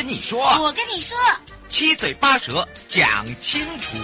跟你说，我跟你说，七嘴八舌讲清楚。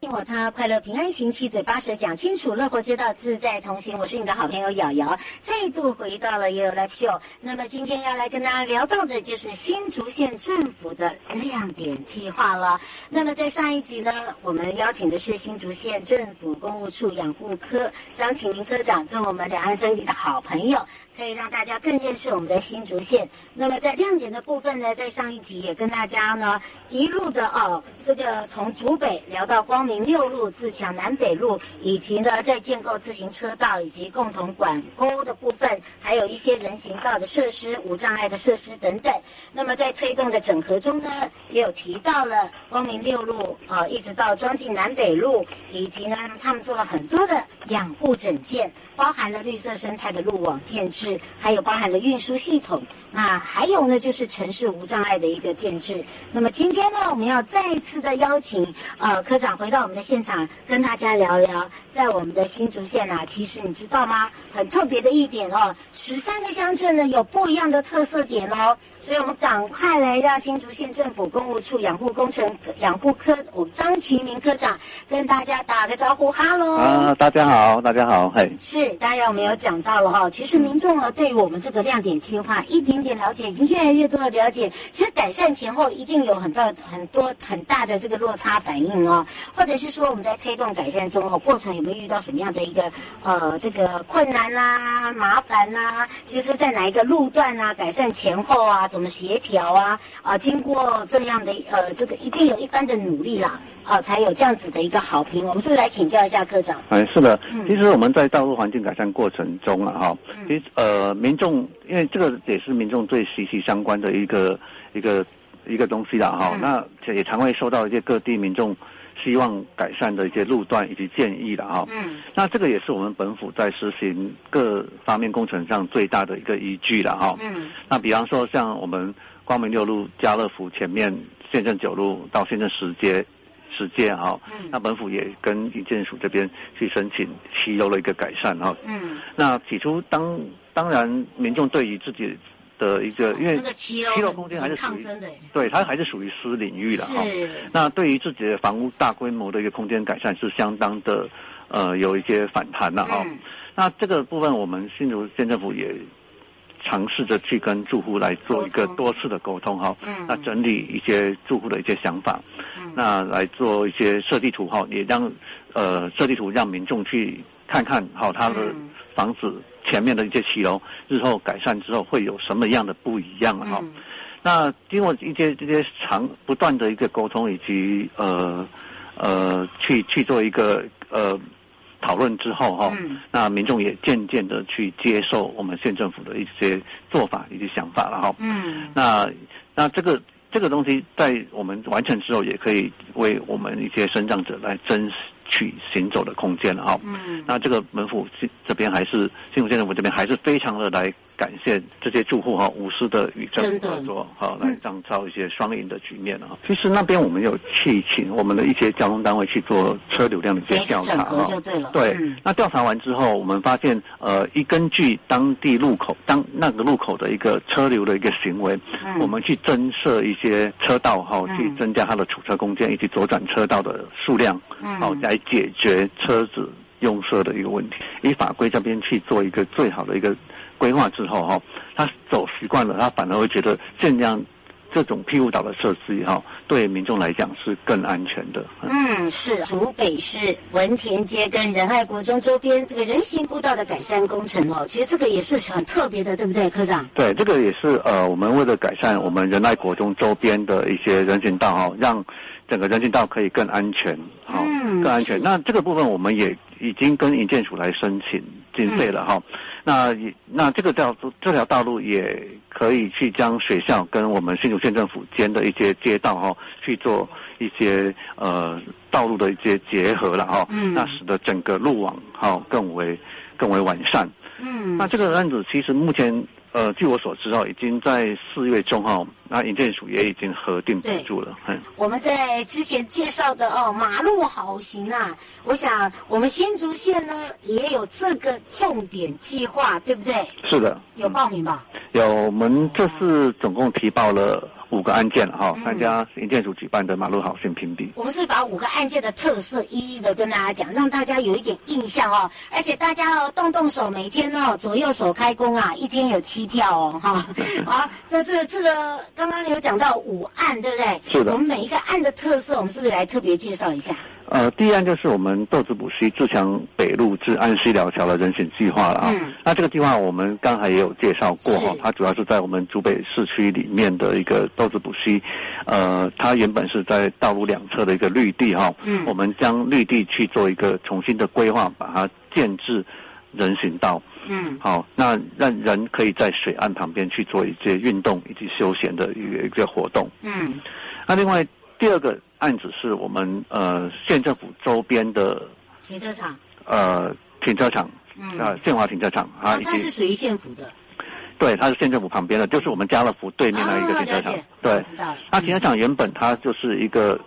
听我他快乐平安行，七嘴八舌讲清楚，乐活街道自在同行。我是你的好朋友瑶瑶，再度回到了 You Live Show。那么今天要来跟大家聊到的就是新竹县政府的亮点计划了。那么在上一集呢，我们邀请的是新竹县政府公务处养护科张启明科长，跟我们两岸三地的好朋友，可以让大家更认识我们的新竹县。那么在亮点的部分呢，在上一集也跟大家呢一路的哦，这个从竹北聊到光明六路、自强南北路，以及呢在建构自行车道以及共同管沟的部分，还有一些人行道的设施、无障碍的设施等等。那么在推动的整合中呢，也有提到了光明六路啊、一直到庄敬南北路，以及呢他们做了很多的养护整建，包含了绿色生态的路网建制，还有包含了运输系统。那还有呢就是城市无障碍的一个建制。那么今天呢，我们要再一次的邀请呃科长回到我们的现。场跟大家聊聊，在我们的新竹县啊，其实你知道吗？很特别的一点哦，十三个乡镇呢有不一样的特色点哦，所以我们赶快来让新竹县政府公务处养护工程养护科我张启明科长跟大家打个招呼，哈喽啊，大家好，大家好，嘿，是，当然我们有讲到了哈、哦，其实民众啊对于我们这个亮点计划一点点了解，已经越来越多的了解，其实改善前后一定有很大很多很大的这个落差反应哦，或者是说。我们在推动改善中哦，过程有没有遇到什么样的一个呃这个困难啊、麻烦啊？其实，在哪一个路段啊，改善前后啊，怎么协调啊？啊，经过这样的呃这个一定有一番的努力啦，啊，才有这样子的一个好评。我们是不是来请教一下科长？哎，是的，其实我们在道路环境改善过程中啊，哈，其实呃民众，因为这个也是民众最息息相关的一个一个一个东西了，哈、嗯，那也常会收到一些各地民众。希望改善的一些路段以及建议了哈，嗯，那这个也是我们本府在实行各方面工程上最大的一个依据了哈，嗯，那比方说像我们光明六路家乐福前面县政九路到县政十街十街哈，嗯，那本府也跟营建署这边去申请骑楼的一个改善哈，嗯，那起初当当然民众对于自己。的一个，因为七楼空间还是属于，对，它还是属于私领域的哈。那对于自己的房屋大规模的一个空间改善是相当的，呃，有一些反弹了哈。那这个部分我们新竹县政府也尝试着去跟住户来做一个多次的沟通哈。嗯。那整理一些住户的一些想法，嗯。那来做一些设计图哈，也让呃设计图让民众去看看好他的房子。前面的一些骑楼，日后改善之后会有什么样的不一样哈、嗯？那经过一些这些长不断的一个沟通以及呃呃去去做一个呃讨论之后哈、嗯，那民众也渐渐的去接受我们县政府的一些做法以及想法了哈。嗯，那那这个这个东西在我们完成之后，也可以为我们一些生长者来争取行走的空间了哈。嗯，那这个门府这边还是幸福县政府这边还是非常的来感谢这些住户哈无私的与政府合作，好的来创造一些双赢的局面啊。其实那边我们有去请我们的一些交通单位去做车流量的一些调查哈。对。对，嗯、那调查完之后，我们发现呃，一根据当地路口当那个路口的一个车流的一个行为，嗯、我们去增设一些车道哈，嗯、去增加它的储车空间以及左转车道的数量，好、嗯、来解决车子用色的一个问题。以法规这边去做一个最好的一个规划之后哈，他走习惯了，他反而会觉得这样。这种庇护岛的设施哈，对民众来讲是更安全的。嗯，是。竹北市文田街跟仁爱国中周边这个人行步道的改善工程哦，其实这个也是很特别的，对不对，科长？对，这个也是呃，我们为了改善我们仁爱国中周边的一些人行道哈，让整个人行道可以更安全，好，嗯，更安全。那这个部分我们也已经跟营建署来申请经费了哈。嗯那也那这个道这条道路也可以去将学校跟我们新竹县政府间的一些街道哈、哦、去做一些呃道路的一些结合了哈，嗯，那使得整个路网哈、哦、更为更为完善。嗯，那这个案子其实目前。呃，据我所知哦，已经在四月中哈，那银建署也已经核定补助了。嗯，我们在之前介绍的哦，马路好行啊，我想我们新竹县呢也有这个重点计划，对不对？是的。有报名吧？有，我们这次总共提报了。五个案件哈，参加营建署举办的马路好线评比。我们是把五个案件的特色一一的跟大家讲，让大家有一点印象哦。而且大家哦，动动手，每天哦，左右手开工啊，一天有七票哦，哈。好，那这个这个刚刚有讲到五案，对不对？是的。我们每一个案的特色，我们是不是来特别介绍一下？呃，第一案就是我们豆子埔溪自强北路至安溪寮桥的人行计划了啊。嗯。那这个计划我们刚才也有介绍过哈，是它主要是在我们竹北市区里面的一个豆子埔溪，呃，它原本是在道路两侧的一个绿地哈。嗯。我们将绿地去做一个重新的规划，把它建置人行道。嗯。好，那让人可以在水岸旁边去做一些运动以及休闲的一个一个活动。嗯。那另外第二个。案子是我们呃县政府周边的停车场，呃停车场，嗯、呃建华停车场啊，它是属于县府的，对，它是县政府旁边的，就是我们家乐福对面的一个停车场，哦、对，那、嗯、停车场原本它就是一个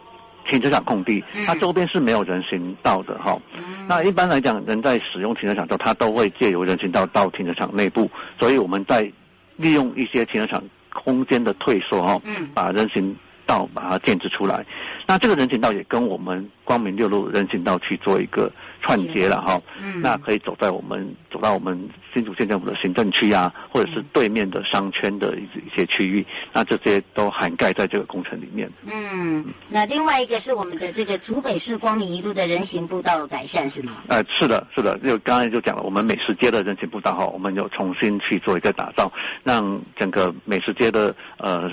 停车场空地，嗯、它周边是没有人行道的哈，嗯、那一般来讲，人在使用停车场之后，它都会借由人行道到停车场内部，所以我们在利用一些停车场空间的退缩哈，嗯，把人行道把它建置出来。那这个人行道也跟我们光明六路人行道去做一个串接了哈，嗯，那可以走在我们走到我们新竹县政府的行政区啊，或者是对面的商圈的一一些区域，那这些都涵盖在这个工程里面。嗯，那另外一个是我们的这个竹北市光明一路的人行步道改善是吗？呃，是的，是的，就刚才就讲了，我们美食街的人行步道哈，我们有重新去做一个打造，让整个美食街的呃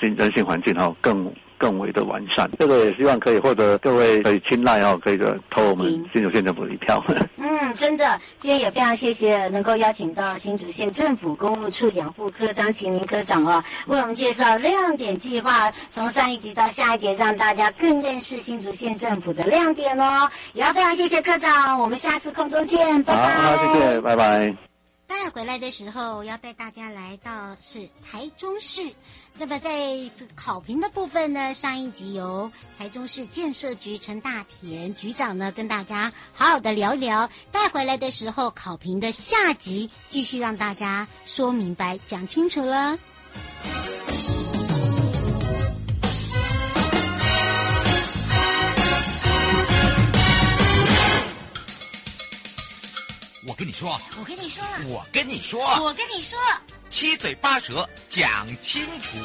行人性环境哈更。更为的完善，这个也希望可以获得各位可以青睐哦，可以的投我们新竹县政府的一票。嗯，真的，今天也非常谢谢能够邀请到新竹县政府公务处养护科张启明科长哦，为我们介绍亮点计划，从上一集到下一集，让大家更认识新竹县政府的亮点哦。也要非常谢谢科长，我们下次空中见，拜拜。好，好，谢谢，拜拜。带回来的时候要带大家来到是台中市。那么在这个考评的部分呢，上一集由台中市建设局陈大田局长呢跟大家好好的聊一聊，带回来的时候考评的下集继续让大家说明白讲清楚了。我跟你说，我跟你说，我跟你说，我跟你说。七嘴八舌讲清楚。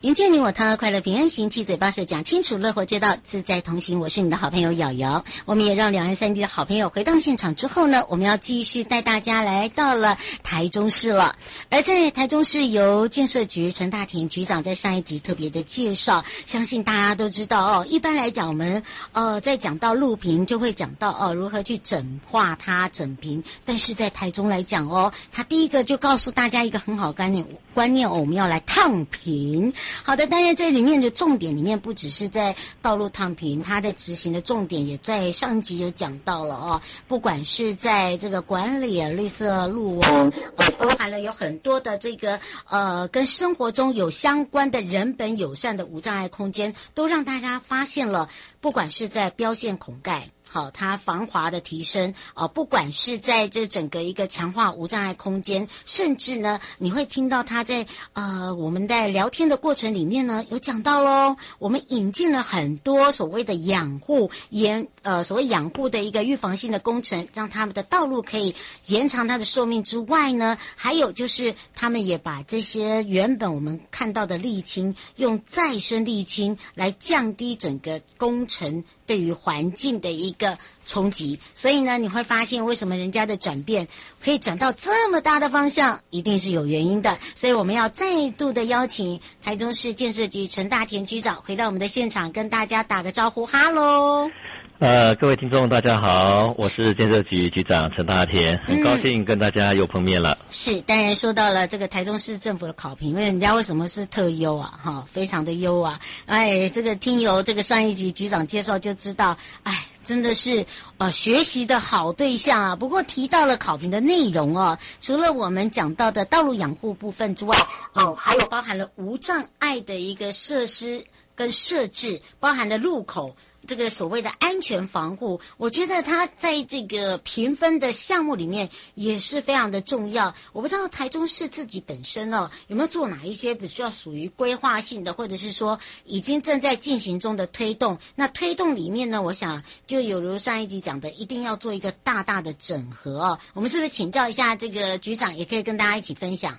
迎接你我他，快乐平安行，七嘴八舌讲清楚，乐活街道自在同行。我是你的好朋友瑶瑶。我们也让两岸三地的好朋友回到现场之后呢，我们要继续带大家来到了台中市了。而在台中市，由建设局陈大田局长在上一集特别的介绍，相信大家都知道哦。一般来讲，我们呃在讲到路平，就会讲到哦如何去整化它、整平。但是在台中来讲哦，他第一个就告诉大家一个很好概念观念哦，我们要来烫平。好的，当然这里面的重点里面不只是在道路烫平，它的执行的重点也在上一集有讲到了哦。不管是在这个管理绿色路网，呃，包含了有很多的这个呃跟生活中有相关的人本友善的无障碍空间，都让大家发现了，不管是在标线孔盖。好，它防滑的提升啊，不管是在这整个一个强化无障碍空间，甚至呢，你会听到它在呃我们在聊天的过程里面呢，有讲到喽，我们引进了很多所谓的养护延呃所谓养护的一个预防性的工程，让他们的道路可以延长它的寿命之外呢，还有就是他们也把这些原本我们看到的沥青，用再生沥青来降低整个工程。对于环境的一个冲击，所以呢，你会发现为什么人家的转变可以转到这么大的方向，一定是有原因的。所以我们要再度的邀请台中市建设局陈大田局长回到我们的现场，跟大家打个招呼，哈喽。呃，各位听众，大家好，我是建设局局长陈大田，很高兴跟大家又碰面了。嗯、是，当然说到了这个台中市政府的考评，因为人家为什么是特优啊？哈，非常的优啊！哎，这个听由这个上一集局长介绍就知道，哎，真的是呃学习的好对象啊。不过提到了考评的内容哦，除了我们讲到的道路养护部分之外，哦，还有包含了无障碍的一个设施跟设置，包含了路口。这个所谓的安全防护，我觉得它在这个评分的项目里面也是非常的重要。我不知道台中市自己本身哦，有没有做哪一些比较属于规划性的，或者是说已经正在进行中的推动？那推动里面呢，我想就有如上一集讲的，一定要做一个大大的整合哦。我们是不是请教一下这个局长，也可以跟大家一起分享？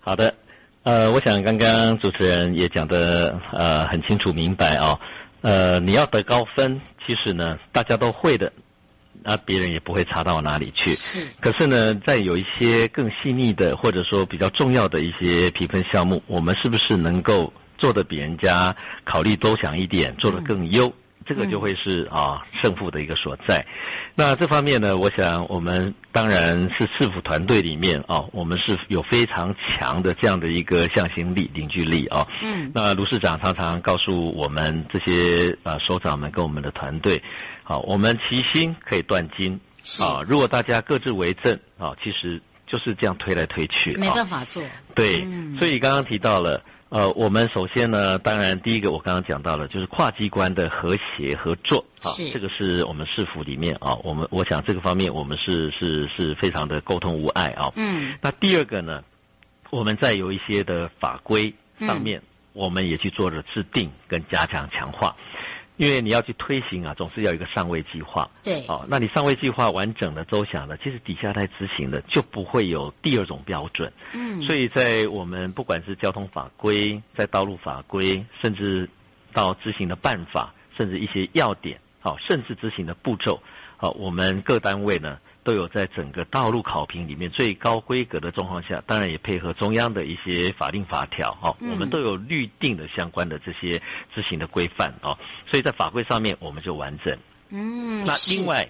好的，呃，我想刚刚主持人也讲得呃很清楚明白哦。呃，你要得高分，其实呢，大家都会的，那别人也不会差到哪里去。是。可是呢，在有一些更细腻的，或者说比较重要的一些评分项目，我们是不是能够做的比人家考虑多想一点，做的更优？嗯这个就会是啊胜负的一个所在。那这方面呢，我想我们当然是市府团队里面啊，我们是有非常强的这样的一个向心力、凝聚力啊。嗯。那卢市长常常告诉我们这些啊首长们跟我们的团队，好，我们齐心可以断金。啊，如果大家各自为政啊，其实就是这样推来推去，没办法做。对，所以刚刚提到了。呃，我们首先呢，当然第一个我刚刚讲到了，就是跨机关的和谐合作啊，这个是我们市府里面啊，我们我想这个方面我们是是是非常的沟通无碍啊。嗯。那第二个呢，我们在有一些的法规上面，嗯、我们也去做了制定跟加强强化。因为你要去推行啊，总是要有一个上位计划。对，哦，那你上位计划完整的、周详了，其实底下在执行的就不会有第二种标准。嗯，所以在我们不管是交通法规、在道路法规，甚至到执行的办法，甚至一些要点，好、哦，甚至执行的步骤，好、哦，我们各单位呢。都有在整个道路考评里面最高规格的状况下，当然也配合中央的一些法令法条，哈、嗯，我们都有律定的相关的这些执行的规范，哦，所以在法规上面我们就完整。嗯，那另外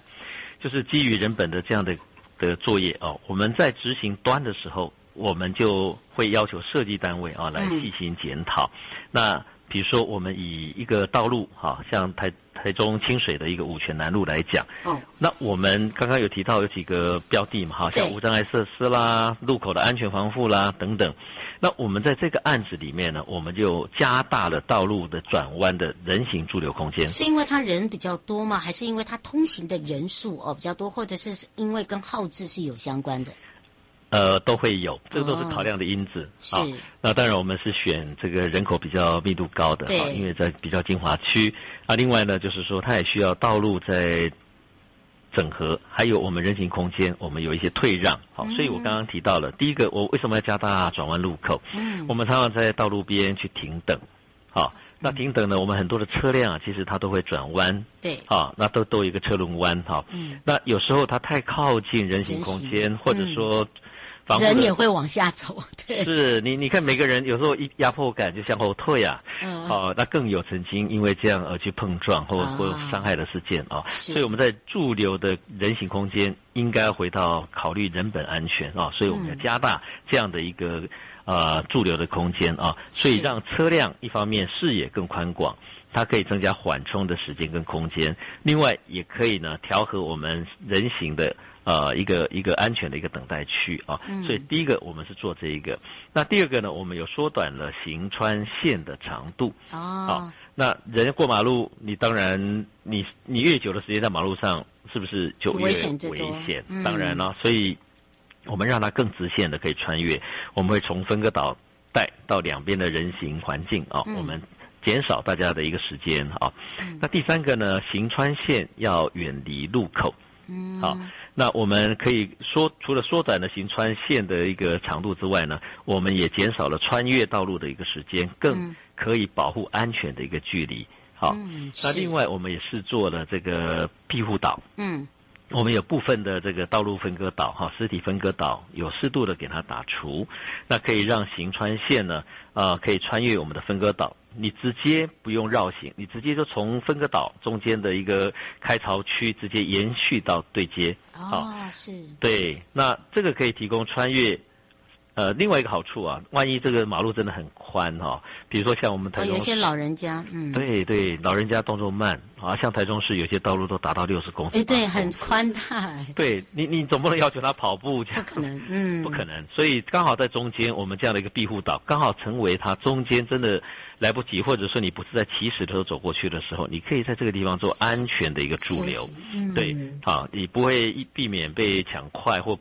就是基于人本的这样的的作业哦，我们在执行端的时候，我们就会要求设计单位啊来进行检讨。嗯、那比如说我们以一个道路，哈，像台。台中清水的一个五权南路来讲，哦，那我们刚刚有提到有几个标的嘛，哈像无障碍设施啦、路口的安全防护啦等等。那我们在这个案子里面呢，我们就加大了道路的转弯的人行驻留空间。是因为他人比较多吗？还是因为他通行的人数哦比较多，或者是因为跟号志是有相关的？呃，都会有，这个都是考量的因子啊、哦哦。那当然，我们是选这个人口比较密度高的啊，因为在比较精华区啊。另外呢，就是说它也需要道路在整合，还有我们人行空间，我们有一些退让。好、哦，所以我刚刚提到了、嗯、第一个，我为什么要加大转弯路口？嗯，我们常常在道路边去停等。好、哦，那停等呢，我们很多的车辆啊，其实它都会转弯。对，好、哦，那都都有一个车轮弯。哈、哦，嗯，那有时候它太靠近人行空间，或者说。人也会往下走，对。是你，你看每个人有时候一压迫感就向后退啊，嗯，哦，那更有曾经因为这样而去碰撞或或伤害的事件啊，哦，所以我们在驻留的人行空间应该回到考虑人本安全啊，哦，所以我们要加大这样的一个呃驻留的空间啊，哦，所以让车辆一方面视野更宽广，它可以增加缓冲的时间跟空间，另外也可以呢调和我们人行的。呃，一个一个安全的一个等待区啊，嗯、所以第一个我们是做这一个，那第二个呢，我们有缩短了行穿线的长度。哦。啊，那人过马路，你当然你你越久的时间在马路上，是不是就越危险？危险，嗯、当然了，所以我们让它更直线的可以穿越，我们会从分割岛带到两边的人行环境啊，嗯、我们减少大家的一个时间啊。嗯、那第三个呢，行穿线要远离路口。嗯，好，那我们可以缩，除了缩短了行穿线的一个长度之外呢，我们也减少了穿越道路的一个时间，更可以保护安全的一个距离。好，嗯、那另外我们也是做了这个庇护岛。嗯，我们有部分的这个道路分割岛，哈，实体分割岛有适度的给它打除，那可以让行穿线呢，呃，可以穿越我们的分割岛。你直接不用绕行，你直接就从分割岛中间的一个开槽区直接延续到对接。哦，是。对，那这个可以提供穿越。呃，另外一个好处啊，万一这个马路真的很宽哈、哦，比如说像我们台中、哦，有些老人家，嗯，对对，老人家动作慢啊，像台中市有些道路都达到六十公分，哎，对，很宽大。对你，你总不能要求他跑步，不可能，嗯，不可能。所以刚好在中间，我们这样的一个庇护岛，刚好成为他中间真的来不及，或者说你不是在起始的时候走过去的时候，你可以在这个地方做安全的一个驻留，嗯、对，好，你不会避免被抢快或。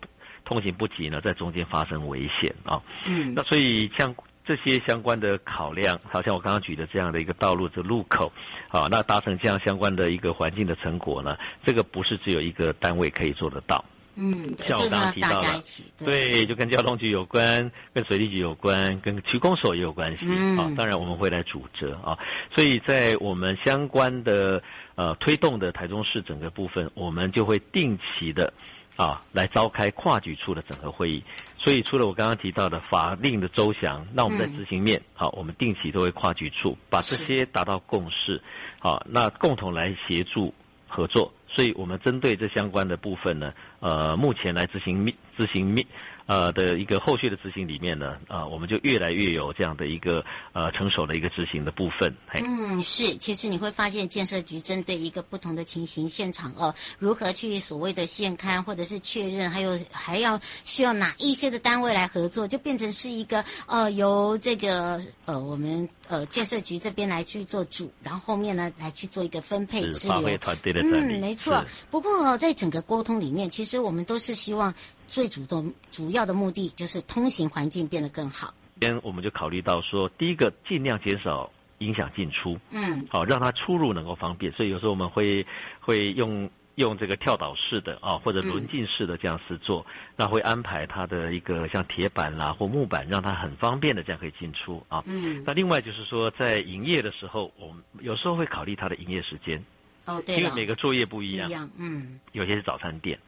通行不及呢，在中间发生危险啊。嗯，那所以像这些相关的考量，好像我刚刚举的这样的一个道路的路口，啊，那达成这样相关的一个环境的成果呢，这个不是只有一个单位可以做得到。嗯，像我刚刚提到的，对，对，就跟交通局有关，跟水利局有关，跟区公所也有关系。嗯，啊，当然我们会来主责啊。所以在我们相关的呃推动的台中市整个部分，我们就会定期的。啊，来召开跨局处的整合会议，所以除了我刚刚提到的法令的周详，那我们在执行面，好、嗯。啊，我们定期都会跨局处把这些达到共识，好、啊，那共同来协助合作，所以我们针对这相关的部分呢，呃，目前来执行面执行面。呃的一个后续的执行里面呢，啊、呃，我们就越来越有这样的一个呃成熟的一个执行的部分。嘿嗯，是，其实你会发现建设局针对一个不同的情形现场哦，如何去所谓的现勘或者是确认，还有还要需要哪一些的单位来合作，就变成是一个呃由这个呃我们呃建设局这边来去做主，然后后面呢来去做一个分配支援。发挥团队的嗯，没错。不过、哦、在整个沟通里面，其实我们都是希望。最主动主要的目的就是通行环境变得更好。先我们就考虑到说，第一个尽量减少影响进出，嗯，好让它出入能够方便。所以有时候我们会会用用这个跳岛式的啊，或者轮进式的这样子做，嗯、那会安排它的一个像铁板啦或木板，让它很方便的这样可以进出啊。嗯，那另外就是说，在营业的时候，我们有时候会考虑它的营业时间。哦，对，因为每个作业不一样，一样，嗯，有些是早餐店。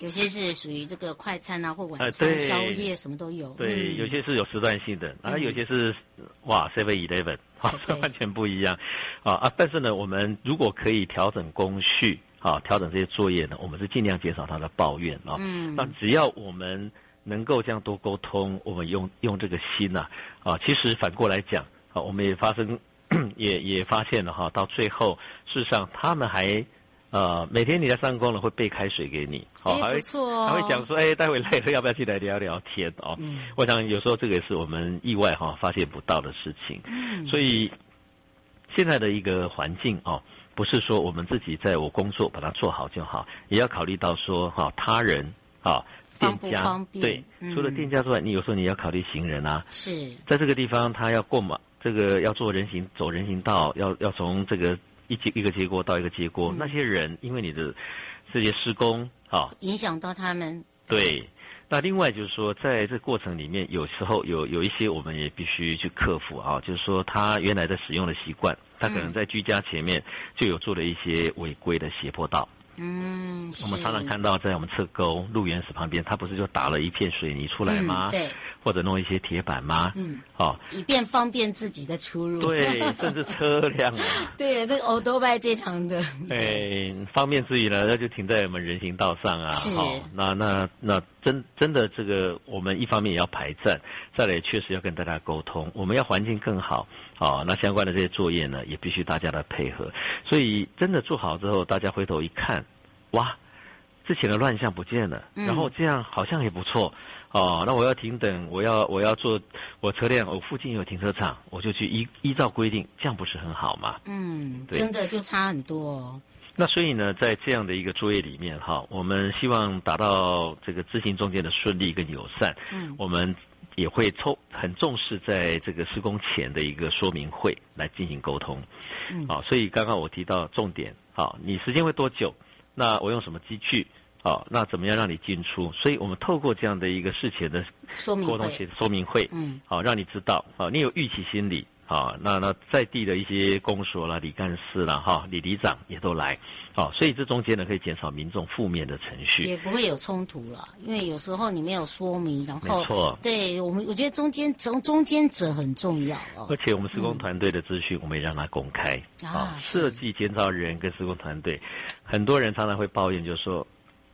有些是属于这个快餐啊，或晚餐宵夜什么都有。对，有些是有时段性的，然后有些是哇，Seven Eleven，好，完全不一样。啊啊，但是呢，我们如果可以调整工序，啊，调整这些作业呢，我们是尽量减少他的抱怨啊。嗯。那只要我们能够这样多沟通，我们用用这个心呐，啊，其实反过来讲，啊，我们也发生，也也发现了哈，到最后，事实上他们还。呃，每天你在上工了，会备开水给你，好、哦，还会还会讲说，哎，待会累了，要不要进来聊聊天哦？嗯，我想有时候这个也是我们意外哈、哦、发现不到的事情。嗯，所以现在的一个环境哦，不是说我们自己在我工作把它做好就好，也要考虑到说哈、哦、他人啊，店家对，嗯、除了店家之外，你有时候你要考虑行人啊，是。在这个地方他要过马，这个要做人行走人行道，要要从这个。一接一个接锅到一个接锅，嗯、那些人因为你的这些施工啊，影响到他们。对，那另外就是说，在这过程里面，有时候有有一些我们也必须去克服啊，就是说他原来的使用的习惯，他可能在居家前面就有做了一些违规的斜坡道。嗯，我们常常看到在我们侧沟路缘石旁边，它不是就打了一片水泥出来吗？嗯、对。或者弄一些铁板吗？嗯，好、哦，以便方便自己的出入。对，甚至车辆啊。对，这个欧多拜这场的。哎，方便之余呢，那就停在我们人行道上啊。是。哦、那那那真真的这个，我们一方面也要排站，再来确实要跟大家沟通，我们要环境更好。好、哦，那相关的这些作业呢，也必须大家来配合。所以真的做好之后，大家回头一看，哇，之前的乱象不见了，嗯、然后这样好像也不错。哦，那我要停等，我要我要做我车辆，我附近有停车场，我就去依依照规定，这样不是很好吗？嗯，对，真的就差很多哦。那所以呢，在这样的一个作业里面，哈，我们希望达到这个执行中间的顺利跟友善。嗯，我们也会抽很重视在这个施工前的一个说明会来进行沟通。嗯，啊，所以刚刚我提到重点，好，你时间会多久？那我用什么机具？好，那怎么样让你进出？所以我们透过这样的一个事前的沟通写说明会，嗯，好，让你知道，好，你有预期心理，好，那那在地的一些公所啦、李干事啦、哈、李里长也都来，好，所以这中间呢可以减少民众负面的程序，也不会有冲突了，因为有时候你没有说明，然后，没错，对我们，我觉得中间中中间者很重要哦，而且我们施工团队的资讯，我们也让它公开，啊，设计建造人跟施工团队，很多人常常会抱怨，就是说。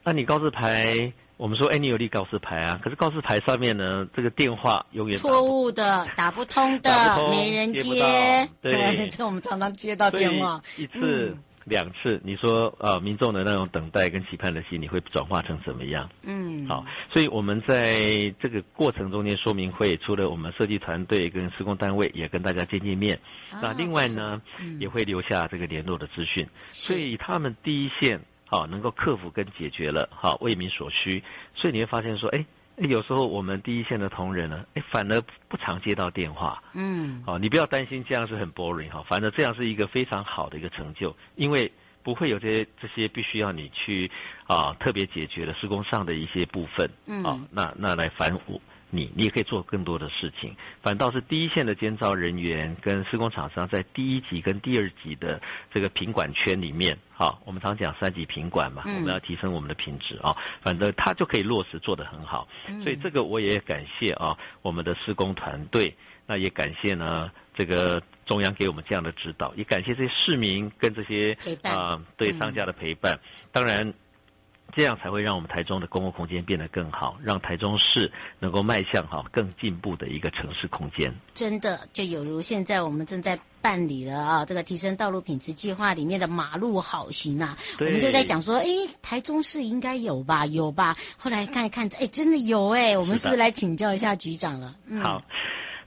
那你告示牌，我们说，哎，你有立告示牌啊？可是告示牌上面呢，这个电话永远错误的，打不通的，通没人接。接对，这我们常常接到电话，一次、嗯、两次，你说呃，民众的那种等待跟期盼的心，你会转化成什么样？嗯，好，所以我们在这个过程中间说明会，除了我们设计团队跟施工单位也跟大家见见面，啊、那另外呢，嗯、也会留下这个联络的资讯，所以他们第一线。好，能够克服跟解决了，好，为民所需，所以你会发现说，哎，有时候我们第一线的同仁呢，哎，反而不常接到电话，嗯，哦，你不要担心这样是很 boring 哈，反正这样是一个非常好的一个成就，因为不会有这些这些必须要你去啊特别解决的施工上的一些部分，嗯，啊，那那来烦我。你你也可以做更多的事情，反倒是第一线的监造人员跟施工厂商在第一级跟第二级的这个品管圈里面，好，我们常讲三级品管嘛，我们要提升我们的品质啊，反正他就可以落实做得很好，所以这个我也感谢啊，我们的施工团队，那也感谢呢这个中央给我们这样的指导，也感谢这些市民跟这些啊对商家的陪伴，当然。这样才会让我们台中的公共空间变得更好，让台中市能够迈向哈更进步的一个城市空间。真的，就有如现在我们正在办理了啊，这个提升道路品质计划里面的马路好行啊，我们就在讲说，哎，台中市应该有吧，有吧？后来看一看，哎，真的有哎，我们是不是来请教一下局长了？嗯、好，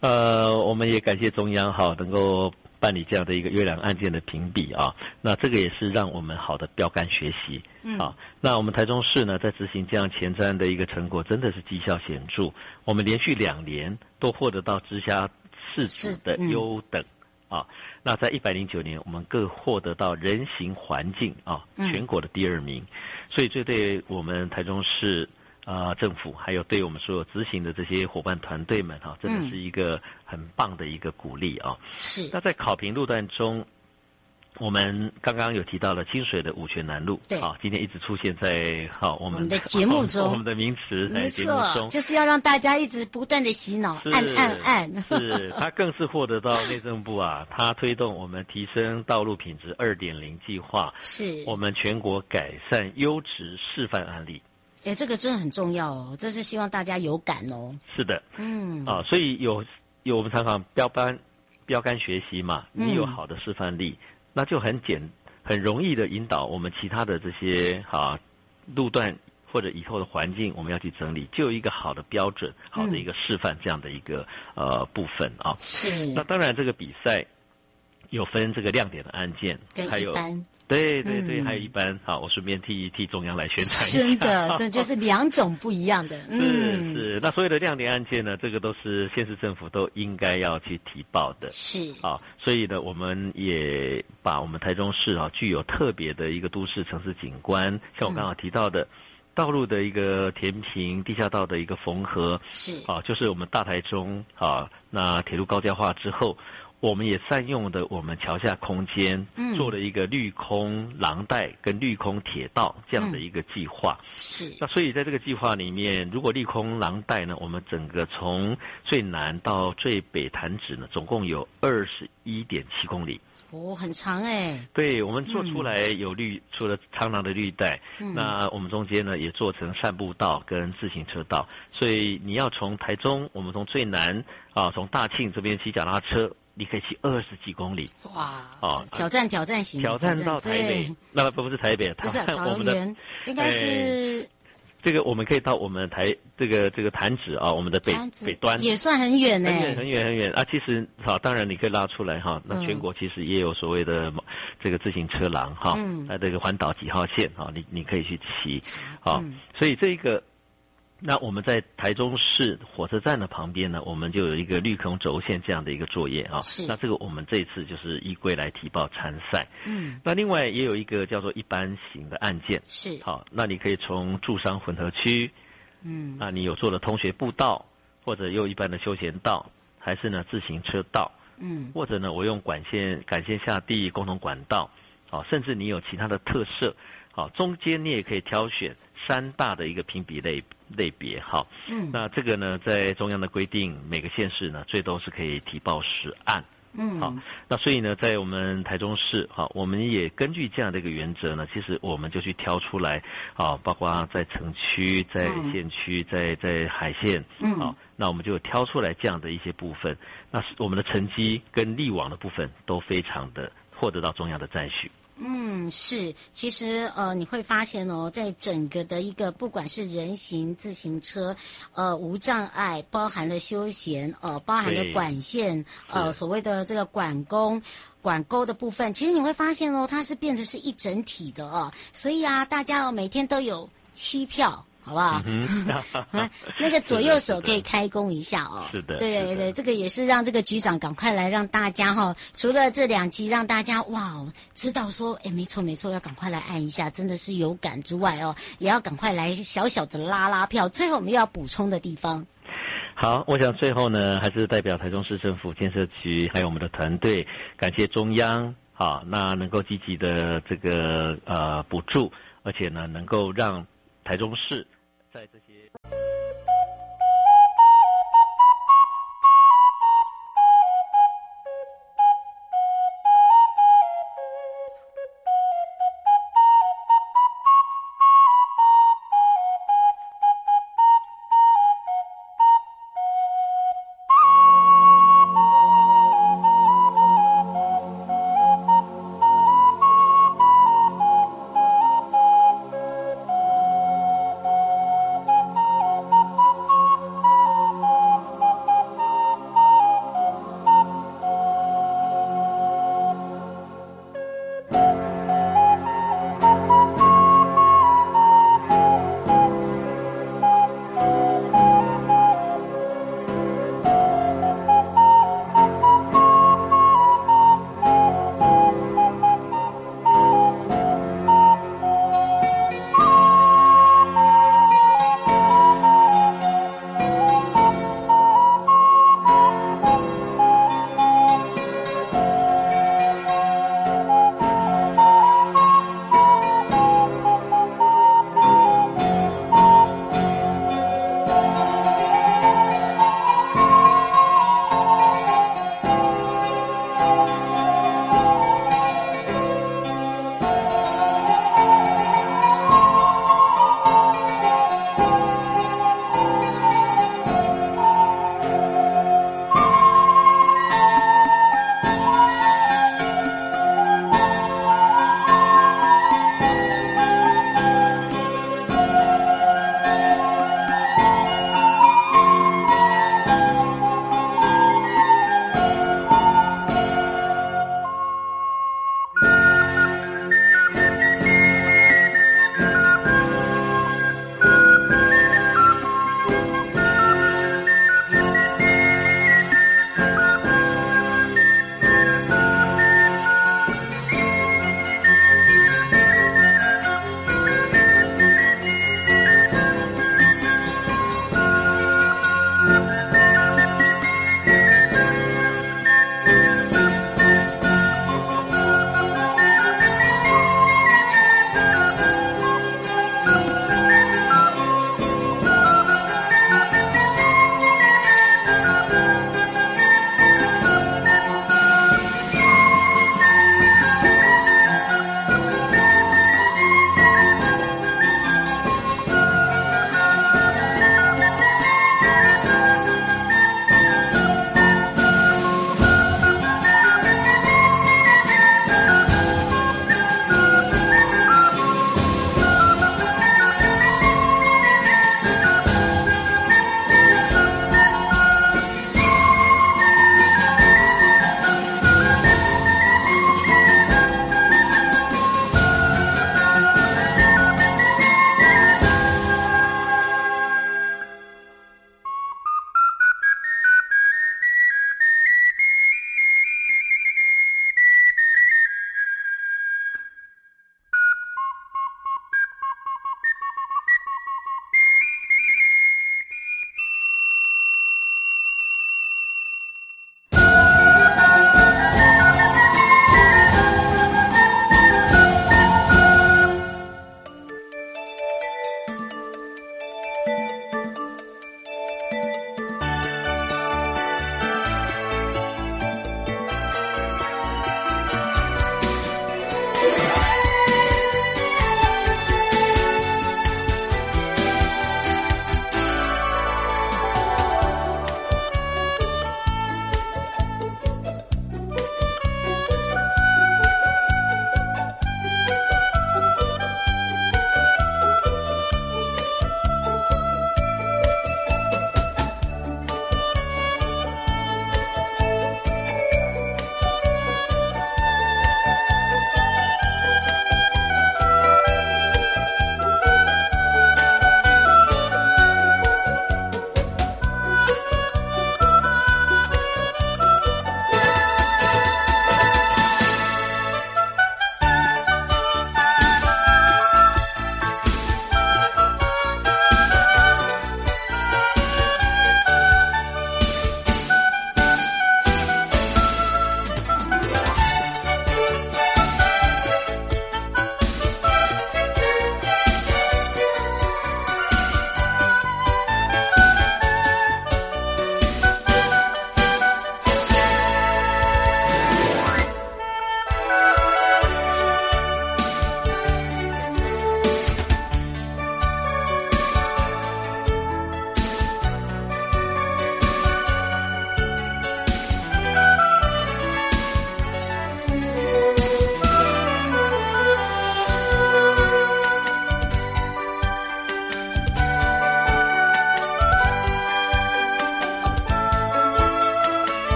呃，我们也感谢中央哈，能够。办理这样的一个优良案件的评比啊，那这个也是让我们好的标杆学习。嗯，好，那我们台中市呢，在执行这样前瞻的一个成果，真的是绩效显著。我们连续两年都获得到直辖市指的优等啊。那在一百零九年，我们各获得到人行环境啊全国的第二名。所以这对我们台中市。啊、呃，政府还有对我们所有执行的这些伙伴团队们哈，真的是一个很棒的一个鼓励啊。是。那在考评路段中，我们刚刚有提到了清水的五泉南路，对，啊，今天一直出现在好我们，我们的节目 中，我们的名词，没错，就是要让大家一直不断的洗脑，是按按按。是，他更是获得到内政部啊，他推动我们提升道路品质二点零计划，是我们全国改善优质示范案例。哎，这个真的很重要哦，这是希望大家有感哦。是的，嗯，啊，所以有有我们常常标杆标杆学习嘛，你有好的示范力，嗯、那就很简很容易的引导我们其他的这些啊路段或者以后的环境，我们要去整理，就有一个好的标准，好的一个示范这样的一个、嗯、呃部分啊。是。那当然，这个比赛有分这个亮点的案件，还有。对对对，嗯、还有一般好，我顺便替替中央来宣传一下。真的，这就是两种不一样的。嗯、是是，那所有的亮点案件呢，这个都是县市政府都应该要去提报的。是啊，所以呢，我们也把我们台中市啊具有特别的一个都市城市景观，像我刚刚提到的，嗯、道路的一个填平，地下道的一个缝合，是啊，就是我们大台中啊，那铁路高架化之后。我们也善用的我们桥下空间，嗯，做了一个绿空廊带跟绿空铁道这样的一个计划。嗯、是。那所以在这个计划里面，如果绿空廊带呢，我们整个从最南到最北潭子呢，总共有二十一点七公里。哦，很长哎。对，我们做出来有绿，嗯、除了长廊的绿带，嗯，那我们中间呢也做成散步道跟自行车道，所以你要从台中，我们从最南啊，从大庆这边骑脚踏车，你可以骑二十几公里。哇！哦，挑战挑战型，挑战到台北，那不不是台北，不是桃园，应该是。哎这个我们可以到我们台这个这个潭子啊，我们的北北端也算很远呢，很远很远很远啊。其实好，当然你可以拉出来哈。那全国其实也有所谓的这个自行车廊哈，那这个环岛几号线哈，你你可以去骑，好，所以这个。那我们在台中市火车站的旁边呢，我们就有一个绿空轴线这样的一个作业啊。是。那这个我们这一次就是依规来提报参赛。嗯。那另外也有一个叫做一般型的案件。是。好，那你可以从住商混合区，嗯，那你有做了同学步道，或者又一般的休闲道，还是呢自行车道，嗯，或者呢我用管线管线下地共同管道，好，甚至你有其他的特色，好，中间你也可以挑选三大的一个评比类。类别好，嗯，那这个呢，在中央的规定，每个县市呢，最多是可以提报十案，嗯，好，那所以呢，在我们台中市，好，我们也根据这样的一个原则呢，其实我们就去挑出来，啊，包括在城区、在县区、在在海线，嗯，好，那我们就挑出来这样的一些部分，那我们的成绩跟力往的部分都非常的获得到中央的赞许。嗯，是，其实呃，你会发现哦，在整个的一个不管是人行自行车，呃，无障碍，包含了休闲，呃，包含了管线，呃，所谓的这个管工、管沟的部分，其实你会发现哦，它是变成是一整体的哦，所以啊，大家哦每天都有七票。好不好？嗯、那个左右手可以开工一下哦。是的，对对对，这个也是让这个局长赶快来让大家哈、哦，除了这两集让大家哇知道说，哎，没错没错，要赶快来按一下，真的是有感之外哦，也要赶快来小小的拉拉票。最后我们要补充的地方。好，我想最后呢，还是代表台中市政府建设局还有我们的团队，感谢中央，好，那能够积极的这个呃补助，而且呢，能够让台中市。在这些